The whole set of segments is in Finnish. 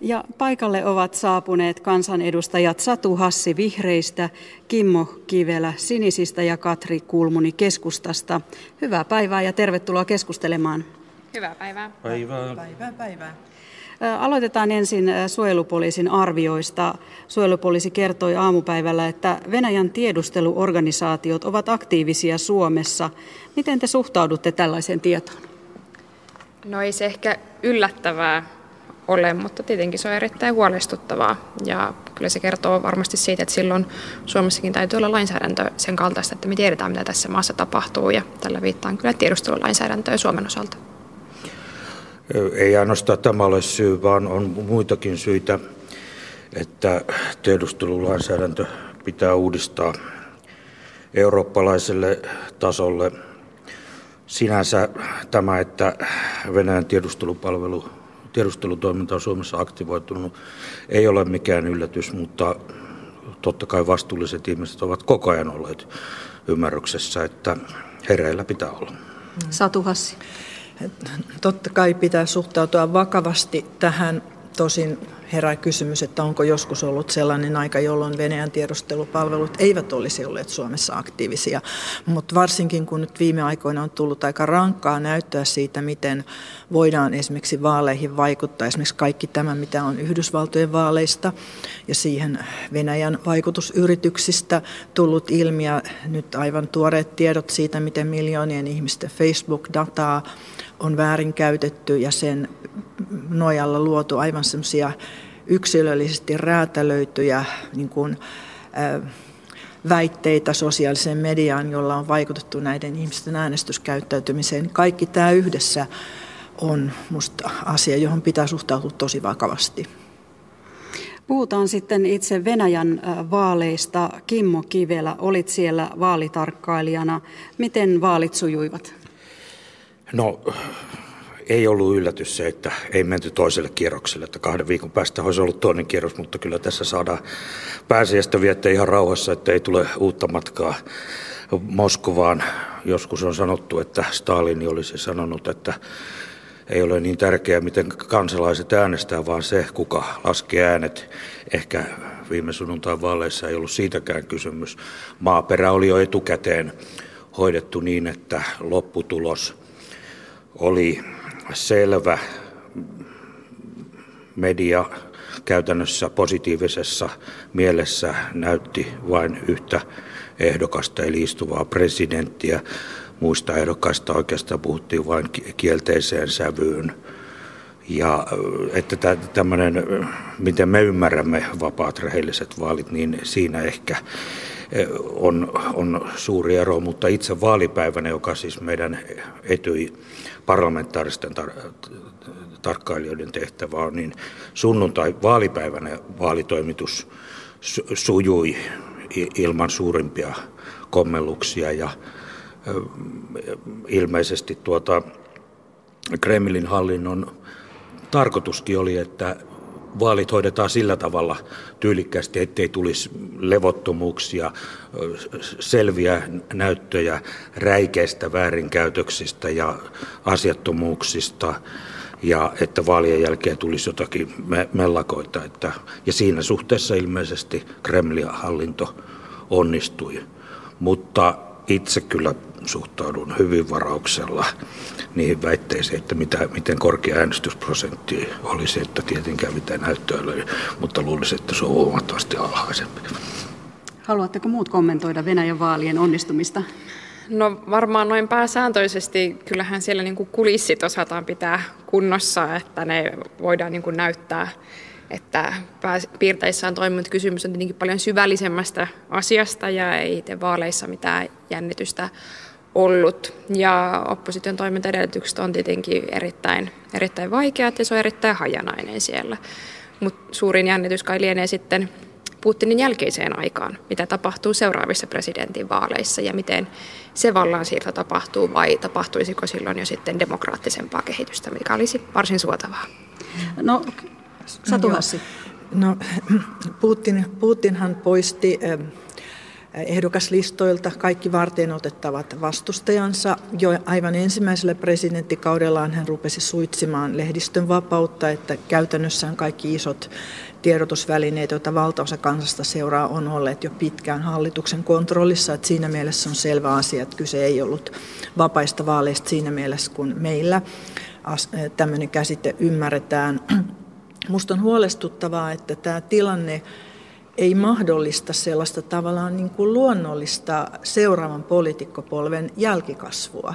Ja paikalle ovat saapuneet kansanedustajat Satu Hassi Vihreistä, Kimmo Kivelä Sinisistä ja Katri Kulmuni Keskustasta. Hyvää päivää ja tervetuloa keskustelemaan. Hyvää päivää. Päivää. Päivää, päivää. Aloitetaan ensin suojelupoliisin arvioista. Suojelupoliisi kertoi aamupäivällä, että Venäjän tiedusteluorganisaatiot ovat aktiivisia Suomessa. Miten te suhtaudutte tällaiseen tietoon? No ei se ehkä yllättävää ole, mutta tietenkin se on erittäin huolestuttavaa. Ja kyllä se kertoo varmasti siitä, että silloin Suomessakin täytyy olla lainsäädäntö sen kaltaista, että me tiedetään, mitä tässä maassa tapahtuu. Ja tällä viittaan kyllä tiedustelulainsäädäntöä Suomen osalta. Ei ainoastaan tämä ole syy, vaan on muitakin syitä, että tiedustelulainsäädäntö pitää uudistaa eurooppalaiselle tasolle. Sinänsä tämä, että Venäjän tiedustelupalvelu, tiedustelutoiminta on Suomessa aktivoitunut, ei ole mikään yllätys, mutta totta kai vastuulliset ihmiset ovat koko ajan olleet ymmärryksessä, että hereillä pitää olla. Satu Hassi. Totta kai pitää suhtautua vakavasti tähän. Tosin herää kysymys, että onko joskus ollut sellainen aika, jolloin Venäjän tiedustelupalvelut eivät olisi olleet Suomessa aktiivisia. Mutta varsinkin kun nyt viime aikoina on tullut aika rankkaa näyttöä siitä, miten voidaan esimerkiksi vaaleihin vaikuttaa. Esimerkiksi kaikki tämä, mitä on Yhdysvaltojen vaaleista ja siihen Venäjän vaikutusyrityksistä tullut ilmi. Ja nyt aivan tuoreet tiedot siitä, miten miljoonien ihmisten Facebook-dataa on väärinkäytetty ja sen nojalla luotu aivan semmoisia yksilöllisesti räätälöityjä niin kuin, äh, väitteitä sosiaaliseen mediaan, jolla on vaikutettu näiden ihmisten äänestyskäyttäytymiseen. Kaikki tämä yhdessä on musta asia, johon pitää suhtautua tosi vakavasti. Puhutaan sitten itse Venäjän vaaleista. Kimmo Kivelä, olit siellä vaalitarkkailijana. Miten vaalit sujuivat? No ei ollut yllätys se, että ei menty toiselle kierrokselle, että kahden viikon päästä olisi ollut toinen kierros, mutta kyllä tässä saadaan pääsiäistä viettää ihan rauhassa, että ei tule uutta matkaa Moskovaan. Joskus on sanottu, että Stalin olisi sanonut, että ei ole niin tärkeää, miten kansalaiset äänestää, vaan se, kuka laskee äänet. Ehkä viime sunnuntain vaaleissa ei ollut siitäkään kysymys. Maaperä oli jo etukäteen hoidettu niin, että lopputulos oli selvä. Media käytännössä positiivisessa mielessä näytti vain yhtä ehdokasta, eli istuvaa presidenttiä. Muista ehdokkaista oikeastaan puhuttiin vain kielteiseen sävyyn. Ja että tämmöinen, miten me ymmärrämme vapaat rehelliset vaalit, niin siinä ehkä on, on suuri ero, mutta itse vaalipäivänä, joka siis meidän etyi parlamentaaristen tar- tarkkailijoiden tehtävä on, niin sunnuntai vaalipäivänä vaalitoimitus sujui ilman suurimpia kommelluksia. Ja ilmeisesti tuota Kremlin hallinnon tarkoituskin oli, että vaalit hoidetaan sillä tavalla tyylikkäästi, ettei tulisi levottomuuksia, selviä näyttöjä räikeistä väärinkäytöksistä ja asiattomuuksista ja että vaalien jälkeen tulisi jotakin mellakoita. Että, ja siinä suhteessa ilmeisesti Kremlin hallinto onnistui. Mutta itse kyllä suhtaudun hyvin varauksella niihin väitteisiin, että mitä, miten korkea äänestysprosentti olisi, että tietenkään mitään näyttöä ole, mutta luulisin, että se on huomattavasti alhaisempi. Haluatteko muut kommentoida Venäjän vaalien onnistumista? No varmaan noin pääsääntöisesti kyllähän siellä niin kuin kulissit osataan pitää kunnossa, että ne voidaan niin kuin näyttää että piirteissä on toiminut kysymys on tietenkin paljon syvällisemmästä asiasta ja ei itse vaaleissa mitään jännitystä ollut. Ja opposition toimintaedellytykset on tietenkin erittäin, erittäin vaikeat ja se on erittäin hajanainen siellä. Mutta suurin jännitys kai lienee sitten Putinin jälkeiseen aikaan, mitä tapahtuu seuraavissa presidentinvaaleissa ja miten se vallansiirto tapahtuu vai tapahtuisiko silloin jo sitten demokraattisempaa kehitystä, mikä olisi varsin suotavaa. No, Satu Hassi. No, Putin, Putinhan poisti ehdokaslistoilta kaikki varten otettavat vastustajansa. Jo aivan ensimmäisellä presidenttikaudellaan hän rupesi suitsimaan lehdistön vapautta, että käytännössään kaikki isot tiedotusvälineet, joita valtaosa kansasta seuraa, on olleet jo pitkään hallituksen kontrollissa. Että siinä mielessä on selvä asia, että kyse ei ollut vapaista vaaleista siinä mielessä, kun meillä tämmöinen käsite ymmärretään. Minusta on huolestuttavaa, että tämä tilanne ei mahdollista sellaista tavallaan niin kuin luonnollista seuraavan poliitikkopolven jälkikasvua.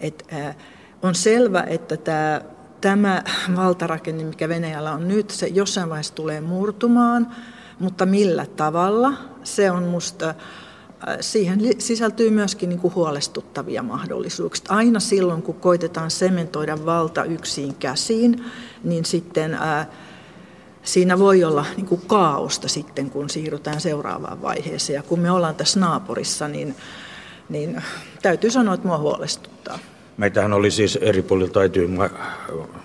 Et, äh, on selvä, että tämä, tämä valtarakenne, mikä Venäjällä on nyt, se jossain vaiheessa tulee murtumaan, mutta millä tavalla, se on musta, siihen sisältyy myöskin niin kuin huolestuttavia mahdollisuuksia. Aina silloin, kun koitetaan sementoida valta yksin käsiin, niin sitten ää, siinä voi olla niin kuin kaaosta sitten, kun siirrytään seuraavaan vaiheeseen. Ja kun me ollaan tässä naapurissa, niin, niin täytyy sanoa, että mua huolestuttaa. Meitähän oli siis eri puolilta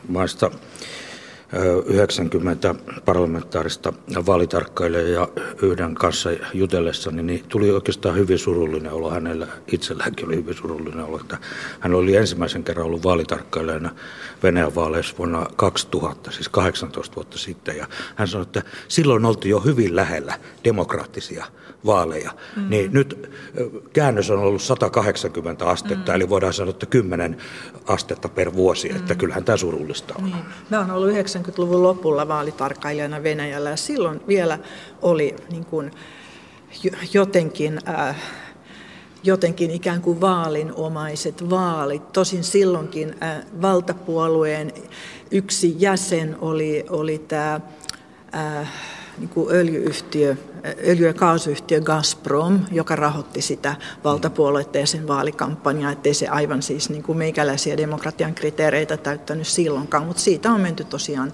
maista 90 parlamentaarista vaalitarkkailijaa ja yhden kanssa jutellessani, niin tuli oikeastaan hyvin surullinen olo. Hänellä itselläänkin oli hyvin surullinen olo, että hän oli ensimmäisen kerran ollut vaalitarkkailijana Venäjän vaaleissa vuonna 2000, siis 18 vuotta sitten. Ja hän sanoi, että silloin oltiin jo hyvin lähellä demokraattisia vaaleja. Mm-hmm. Niin nyt käännös on ollut 180 astetta, mm-hmm. eli voidaan sanoa, että 10 astetta per vuosi, mm-hmm. että kyllähän tämä surullista on. Niin. Mä oon ollut 90-luvun lopulla vaalitarkkailijana Venäjällä ja silloin vielä oli niin kuin jotenkin... Äh, jotenkin ikään kuin vaalinomaiset vaalit. Tosin silloinkin äh, valtapuolueen yksi jäsen oli, oli tämä äh, niin kuin öljyyhtiö, öljy- ja kaasuyhtiö Gazprom, joka rahoitti sitä sen vaalikampanjaa, ettei se aivan siis niin kuin meikäläisiä demokratian kriteereitä täyttänyt silloinkaan, mutta siitä on menty tosiaan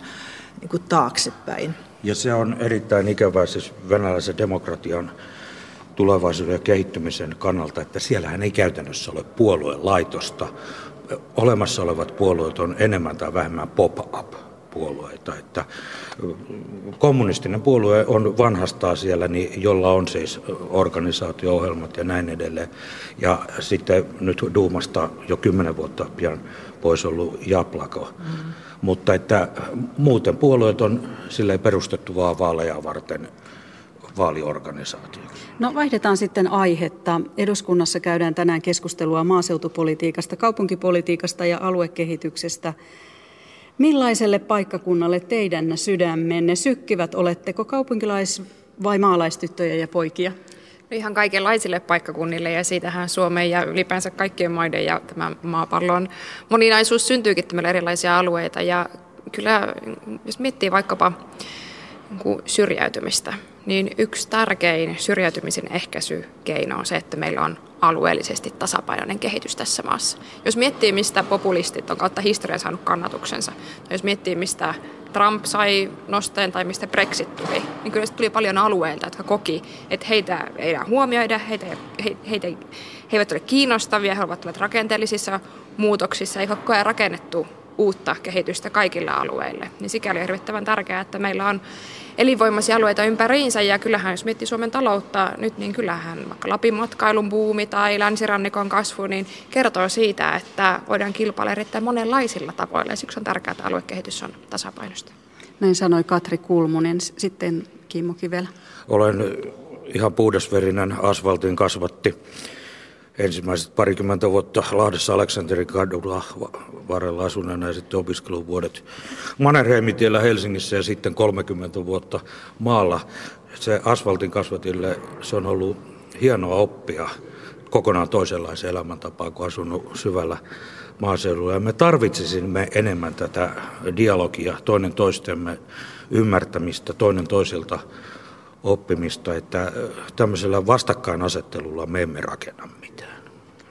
niin kuin taaksepäin. Ja se on erittäin ikävää siis venäläisen demokratian tulevaisuuden ja kehittymisen kannalta, että siellähän ei käytännössä ole puoluelaitosta. Olemassa olevat puolueet on enemmän tai vähemmän pop-up puolueita. Että kommunistinen puolue on vanhastaa siellä, niin, jolla on siis organisaatio-ohjelmat ja näin edelleen. Ja sitten nyt Duumasta jo kymmenen vuotta pian pois ollut Japlako. Mm. Mutta että muuten puolueet on sille perustettu vaan vaaleja varten vaaliorganisaatioksi. No vaihdetaan sitten aihetta. Eduskunnassa käydään tänään keskustelua maaseutupolitiikasta, kaupunkipolitiikasta ja aluekehityksestä. Millaiselle paikkakunnalle teidän sydämenne sykkivät? Oletteko kaupunkilais- vai maalaistyttöjä ja poikia? No ihan kaikenlaisille paikkakunnille ja siitähän Suomen ja ylipäänsä kaikkien maiden ja tämän maapallon moninaisuus syntyykin tämmöillä erilaisia alueita. Ja kyllä jos miettii vaikkapa niin syrjäytymistä, niin yksi tärkein syrjäytymisen ehkäisykeino on se, että meillä on alueellisesti tasapainoinen kehitys tässä maassa. Jos miettii, mistä populistit on kautta historian saanut kannatuksensa, tai jos miettii, mistä Trump sai nosteen tai mistä Brexit tuli, niin kyllä se tuli paljon alueilta, jotka koki, että heitä ei enää huomioida, heitä, he, heitä, he eivät ole kiinnostavia, he ovat rakenteellisissa muutoksissa, ei koko ajan rakennettu uutta kehitystä kaikilla alueille. Niin sikäli on hirvittävän tärkeää, että meillä on elinvoimaisia alueita ympäriinsä ja kyllähän jos miettii Suomen taloutta nyt, niin kyllähän vaikka Lapin matkailun buumi tai länsirannikon kasvu, niin kertoo siitä, että voidaan kilpailla erittäin monenlaisilla tavoilla ja siksi on tärkeää, että aluekehitys on tasapainosta. Näin sanoi Katri Kulmunen. Sitten Kimmo Kivelä. Olen ihan puhdasverinen asfaltin kasvatti ensimmäiset parikymmentä vuotta Lahdessa Aleksanterin kadulla varrella asuneena ja sitten opiskeluvuodet Mannerheimitiellä Helsingissä ja sitten 30 vuotta maalla. Se asfaltin kasvatille, se on ollut hienoa oppia kokonaan toisenlaisen elämäntapaa kuin asunut syvällä maaseudulla. Ja me tarvitsisimme enemmän tätä dialogia, toinen toistemme ymmärtämistä, toinen toiselta oppimista, että tämmöisellä vastakkainasettelulla me emme rakenna mitään.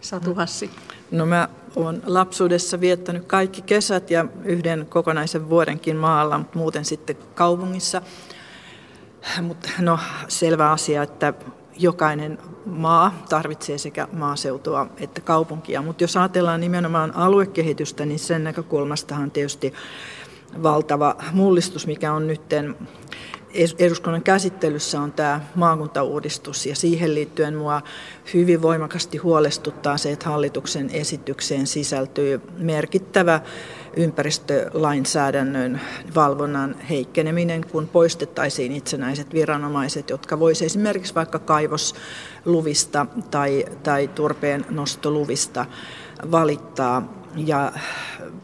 Satu Hassi. No mä olen lapsuudessa viettänyt kaikki kesät ja yhden kokonaisen vuodenkin maalla, mutta muuten sitten kaupungissa. Mutta no selvä asia, että jokainen maa tarvitsee sekä maaseutua että kaupunkia. Mutta jos ajatellaan nimenomaan aluekehitystä, niin sen näkökulmastahan tietysti valtava mullistus, mikä on nytten eduskunnan käsittelyssä on tämä maakuntauudistus ja siihen liittyen mua hyvin voimakasti huolestuttaa se, että hallituksen esitykseen sisältyy merkittävä ympäristölainsäädännön valvonnan heikkeneminen, kun poistettaisiin itsenäiset viranomaiset, jotka voisi esimerkiksi vaikka kaivosluvista tai, tai turpeen nostoluvista valittaa. Ja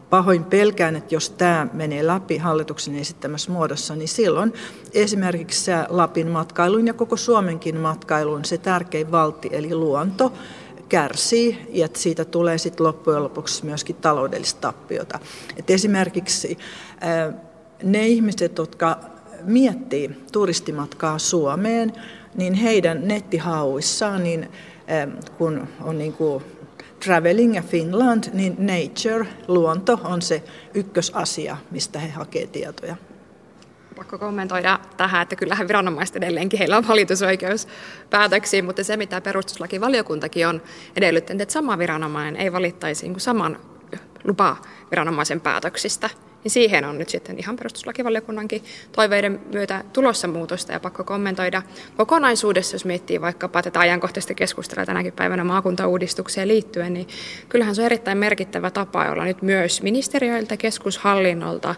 pahoin pelkään, että jos tämä menee läpi hallituksen esittämässä muodossa, niin silloin esimerkiksi Lapin matkailun ja koko Suomenkin matkailun se tärkein valti, eli luonto, kärsii ja siitä tulee sitten loppujen lopuksi myöskin taloudellista tappiota. Et esimerkiksi ne ihmiset, jotka miettii turistimatkaa Suomeen, niin heidän nettihauissaan, niin kun on niin kuin Traveling Finland, niin nature, luonto on se ykkösasia, mistä he hakevat tietoja. Pakko kommentoida tähän, että kyllähän viranomaiset edelleenkin heillä on valitusoikeus päätöksiin, mutta se mitä perustuslakivaliokuntakin on edellyttänyt, että sama viranomainen ei valittaisi niin saman lupaviranomaisen päätöksistä, niin siihen on nyt sitten ihan perustuslakivaliokunnankin toiveiden myötä tulossa muutosta ja pakko kommentoida kokonaisuudessa, jos miettii vaikkapa tätä ajankohtaista keskustelua tänäkin päivänä maakuntauudistukseen liittyen, niin kyllähän se on erittäin merkittävä tapa, jolla nyt myös ministeriöiltä, keskushallinnolta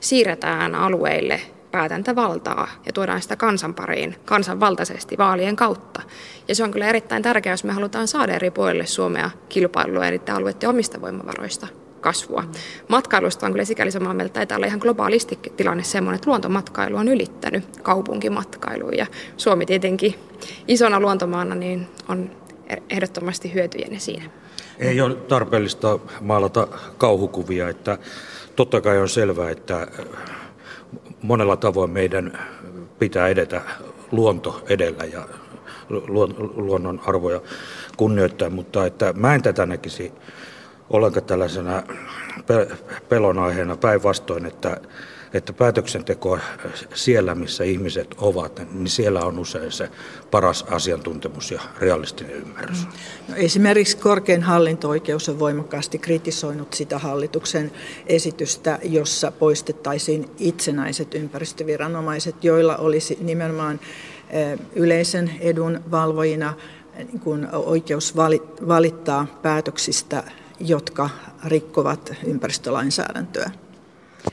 siirretään alueille päätäntävaltaa ja tuodaan sitä kansan pariin kansanvaltaisesti vaalien kautta. Ja se on kyllä erittäin tärkeää, jos me halutaan saada eri puolille Suomea kilpailua eri alueiden omista voimavaroista kasvua. Matkailusta on kyllä sikäli samaa mieltä, että taitaa olla ihan globaalisti tilanne sellainen, että luontomatkailu on ylittänyt kaupunkimatkailuun ja Suomi tietenkin isona luontomaana niin on ehdottomasti hyötyjä siinä. Ei ole tarpeellista maalata kauhukuvia, että totta kai on selvää, että monella tavoin meidän pitää edetä luonto edellä ja luonnon arvoja kunnioittaa, mutta että mä en tätä näkisi ollenkaan tällaisena pelon aiheena päinvastoin, että, että päätöksenteko siellä, missä ihmiset ovat, niin siellä on usein se paras asiantuntemus ja realistinen ymmärrys. No, esimerkiksi korkein hallinto-oikeus on voimakkaasti kritisoinut sitä hallituksen esitystä, jossa poistettaisiin itsenäiset ympäristöviranomaiset, joilla olisi nimenomaan yleisen edun valvojina niin kuin oikeus valittaa päätöksistä jotka rikkovat ympäristölainsäädäntöä.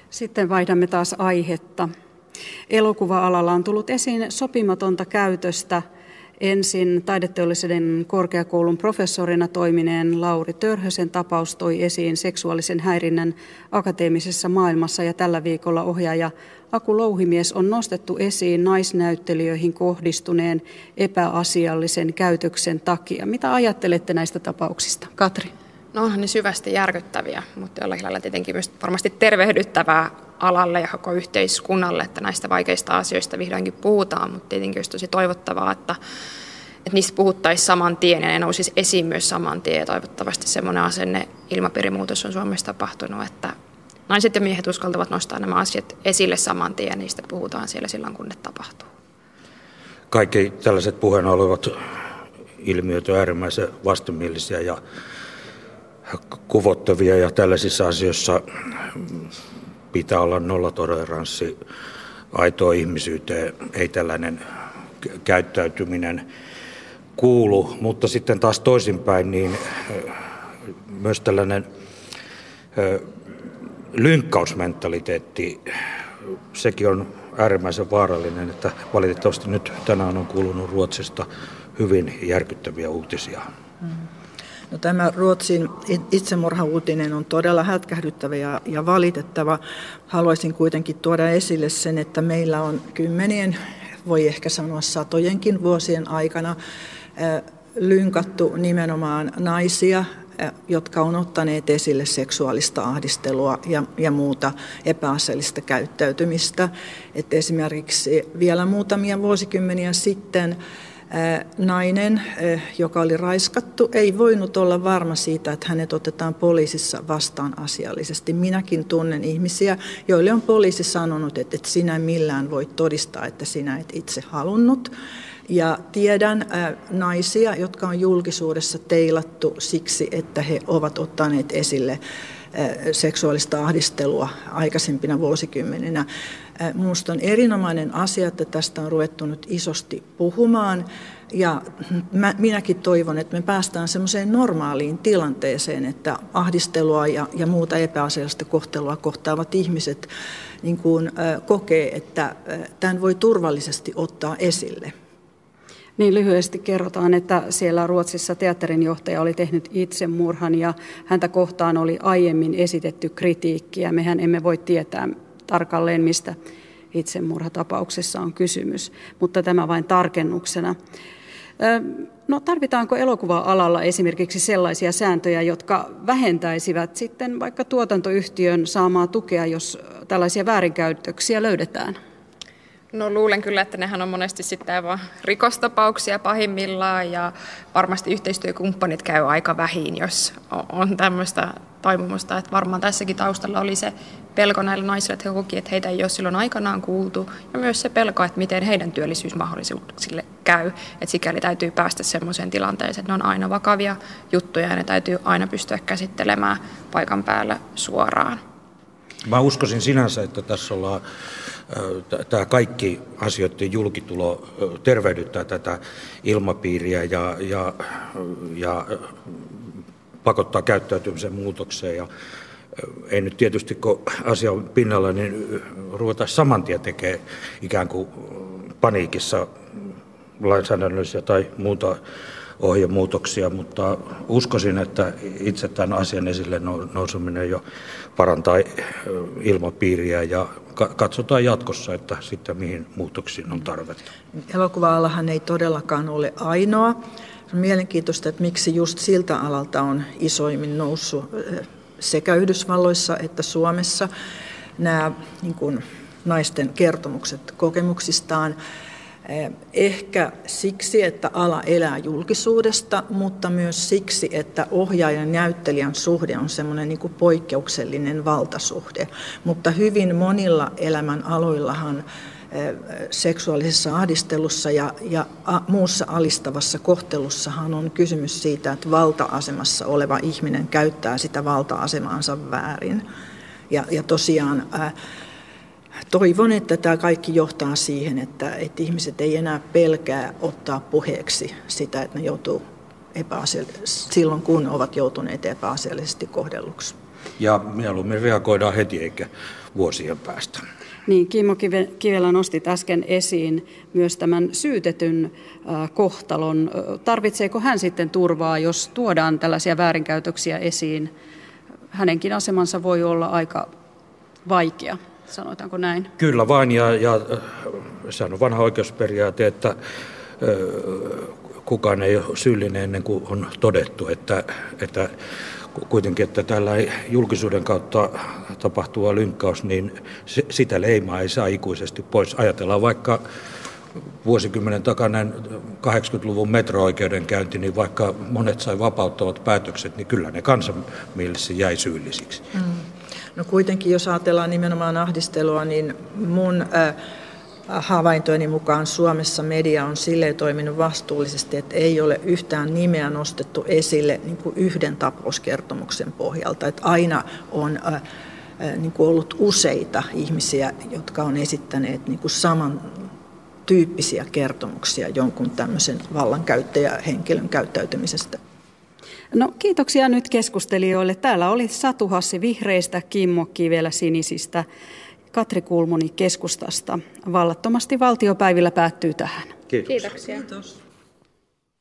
Sitten vaihdamme taas aihetta. Elokuva-alalla on tullut esiin sopimatonta käytöstä Ensin taideteollisuuden korkeakoulun professorina toimineen Lauri Törhösen tapaus toi esiin seksuaalisen häirinnän akateemisessa maailmassa ja tällä viikolla ohjaaja Aku Louhimies on nostettu esiin naisnäyttelijöihin kohdistuneen epäasiallisen käytöksen takia. Mitä ajattelette näistä tapauksista? Katri. No ne syvästi järkyttäviä, mutta jollakin lailla tietenkin myös varmasti tervehdyttävää alalle ja koko yhteiskunnalle, että näistä vaikeista asioista vihdoinkin puhutaan, mutta tietenkin olisi tosi toivottavaa, että, että niistä puhuttaisiin saman tien ja ne nousisi esiin myös saman tien. Ja toivottavasti semmoinen asenne ilmapiirimuutos on Suomessa tapahtunut, että naiset ja miehet uskaltavat nostaa nämä asiat esille saman tien ja niistä puhutaan siellä silloin, kun ne tapahtuu. Kaikki tällaiset puheena olevat ilmiöt ovat äärimmäisen vastenmielisiä ja kuvottavia ja tällaisissa asioissa pitää olla nollatoleranssi aitoa ihmisyyteen. Ei tällainen käyttäytyminen kuulu, mutta sitten taas toisinpäin, niin myös tällainen lynkkausmentaliteetti, sekin on äärimmäisen vaarallinen, että valitettavasti nyt tänään on kuulunut Ruotsista hyvin järkyttäviä uutisia. No, tämä Ruotsin itsemurhauutinen on todella hätkähdyttävä ja, ja valitettava. Haluaisin kuitenkin tuoda esille sen, että meillä on kymmenien, voi ehkä sanoa satojenkin vuosien aikana lynkattu nimenomaan naisia, jotka on ottaneet esille seksuaalista ahdistelua ja, ja muuta epäasiallista käyttäytymistä. Et esimerkiksi vielä muutamia vuosikymmeniä sitten nainen, joka oli raiskattu, ei voinut olla varma siitä, että hänet otetaan poliisissa vastaan asiallisesti. Minäkin tunnen ihmisiä, joille on poliisi sanonut, että et sinä millään voi todistaa, että sinä et itse halunnut. Ja tiedän naisia, jotka on julkisuudessa teilattu siksi, että he ovat ottaneet esille seksuaalista ahdistelua aikaisempina vuosikymmeninä. Minusta on erinomainen asia, että tästä on ruvettu nyt isosti puhumaan. Ja mä, minäkin toivon, että me päästään semmoiseen normaaliin tilanteeseen, että ahdistelua ja, ja muuta epäasiallista kohtelua kohtaavat ihmiset niin kuin, äh, kokee, että äh, tämän voi turvallisesti ottaa esille. Niin lyhyesti kerrotaan, että siellä Ruotsissa teatterinjohtaja oli tehnyt itsemurhan ja häntä kohtaan oli aiemmin esitetty kritiikkiä. Mehän emme voi tietää tarkalleen, mistä itsemurhatapauksessa on kysymys, mutta tämä vain tarkennuksena. No tarvitaanko elokuva-alalla esimerkiksi sellaisia sääntöjä, jotka vähentäisivät sitten vaikka tuotantoyhtiön saamaa tukea, jos tällaisia väärinkäytöksiä löydetään? No luulen kyllä, että nehän on monesti sitten vain rikostapauksia pahimmillaan ja varmasti yhteistyökumppanit käy aika vähin, jos on tämmöistä taipumusta. Että varmaan tässäkin taustalla oli se pelko näillä naisilla, että he koki, että heitä ei ole silloin aikanaan kuultu ja myös se pelko, että miten heidän työllisyysmahdollisuuksille käy. Että sikäli täytyy päästä semmoiseen tilanteeseen, että ne on aina vakavia juttuja ja ne täytyy aina pystyä käsittelemään paikan päällä suoraan. Mä uskoisin sinänsä, että tässä ollaan tämä kaikki asioiden julkitulo tervehdyttää tätä ilmapiiriä ja, ja, ja pakottaa käyttäytymisen muutokseen. Ja ei nyt tietysti, kun asia on pinnalla, niin ruveta saman tien tekemään ikään kuin paniikissa lainsäädännöllisiä tai muuta ohjemuutoksia, mutta uskoisin, että itse tämän asian esille nouseminen jo parantaa ilmapiiriä ja katsotaan jatkossa, että sitten mihin muutoksiin on tarvetta. Elokuva-alahan ei todellakaan ole ainoa. On mielenkiintoista, että miksi just siltä alalta on isoimmin noussut sekä Yhdysvalloissa että Suomessa nämä niin kuin, naisten kertomukset kokemuksistaan. Eh, ehkä siksi, että ala elää julkisuudesta, mutta myös siksi, että ohjaajan ja näyttelijän suhde on semmoinen niin poikkeuksellinen valtasuhde. Mutta hyvin monilla elämän aloillahan eh, seksuaalisessa ahdistelussa ja, ja muussa alistavassa kohtelussahan on kysymys siitä, että valta-asemassa oleva ihminen käyttää sitä valta-asemaansa väärin. Ja, ja tosiaan ää, Toivon, että tämä kaikki johtaa siihen, että, että ihmiset ei enää pelkää ottaa puheeksi sitä, että ne joutuu silloin, kun ovat joutuneet epäasiallisesti kohdelluksi. Ja mieluummin reagoidaan heti eikä vuosien päästä. Niin, Kimmo Kivelä nosti äsken esiin myös tämän syytetyn kohtalon. Tarvitseeko hän sitten turvaa, jos tuodaan tällaisia väärinkäytöksiä esiin? Hänenkin asemansa voi olla aika vaikea sanotaanko näin? Kyllä vain, ja, ja sehän on vanha oikeusperiaate, että kukaan ei ole syyllinen ennen kuin on todettu, että, että kuitenkin, että tällä julkisuuden kautta tapahtuva lynkkaus, niin se, sitä leimaa ei saa ikuisesti pois. Ajatellaan vaikka vuosikymmenen takainen 80-luvun metro-oikeudenkäynti, niin vaikka monet sai vapauttavat päätökset, niin kyllä ne kansanmielessä jäi syyllisiksi. Mm. No kuitenkin, jos ajatellaan nimenomaan ahdistelua, niin mun havaintojeni mukaan Suomessa media on silleen toiminut vastuullisesti, että ei ole yhtään nimeä nostettu esille niin kuin yhden tapauskertomuksen pohjalta. Että aina on niin kuin ollut useita ihmisiä, jotka on esittäneet niin kuin saman tyyppisiä kertomuksia jonkun tämmöisen vallankäyttäjähenkilön käyttäytymisestä. No kiitoksia nyt keskustelijoille. Täällä oli Satu Hassi Vihreistä, Kimmo Kivelä Sinisistä, Katri Kulmuni keskustasta. Vallattomasti valtiopäivillä päättyy tähän. Kiitos. Kiitoksia. Kiitos.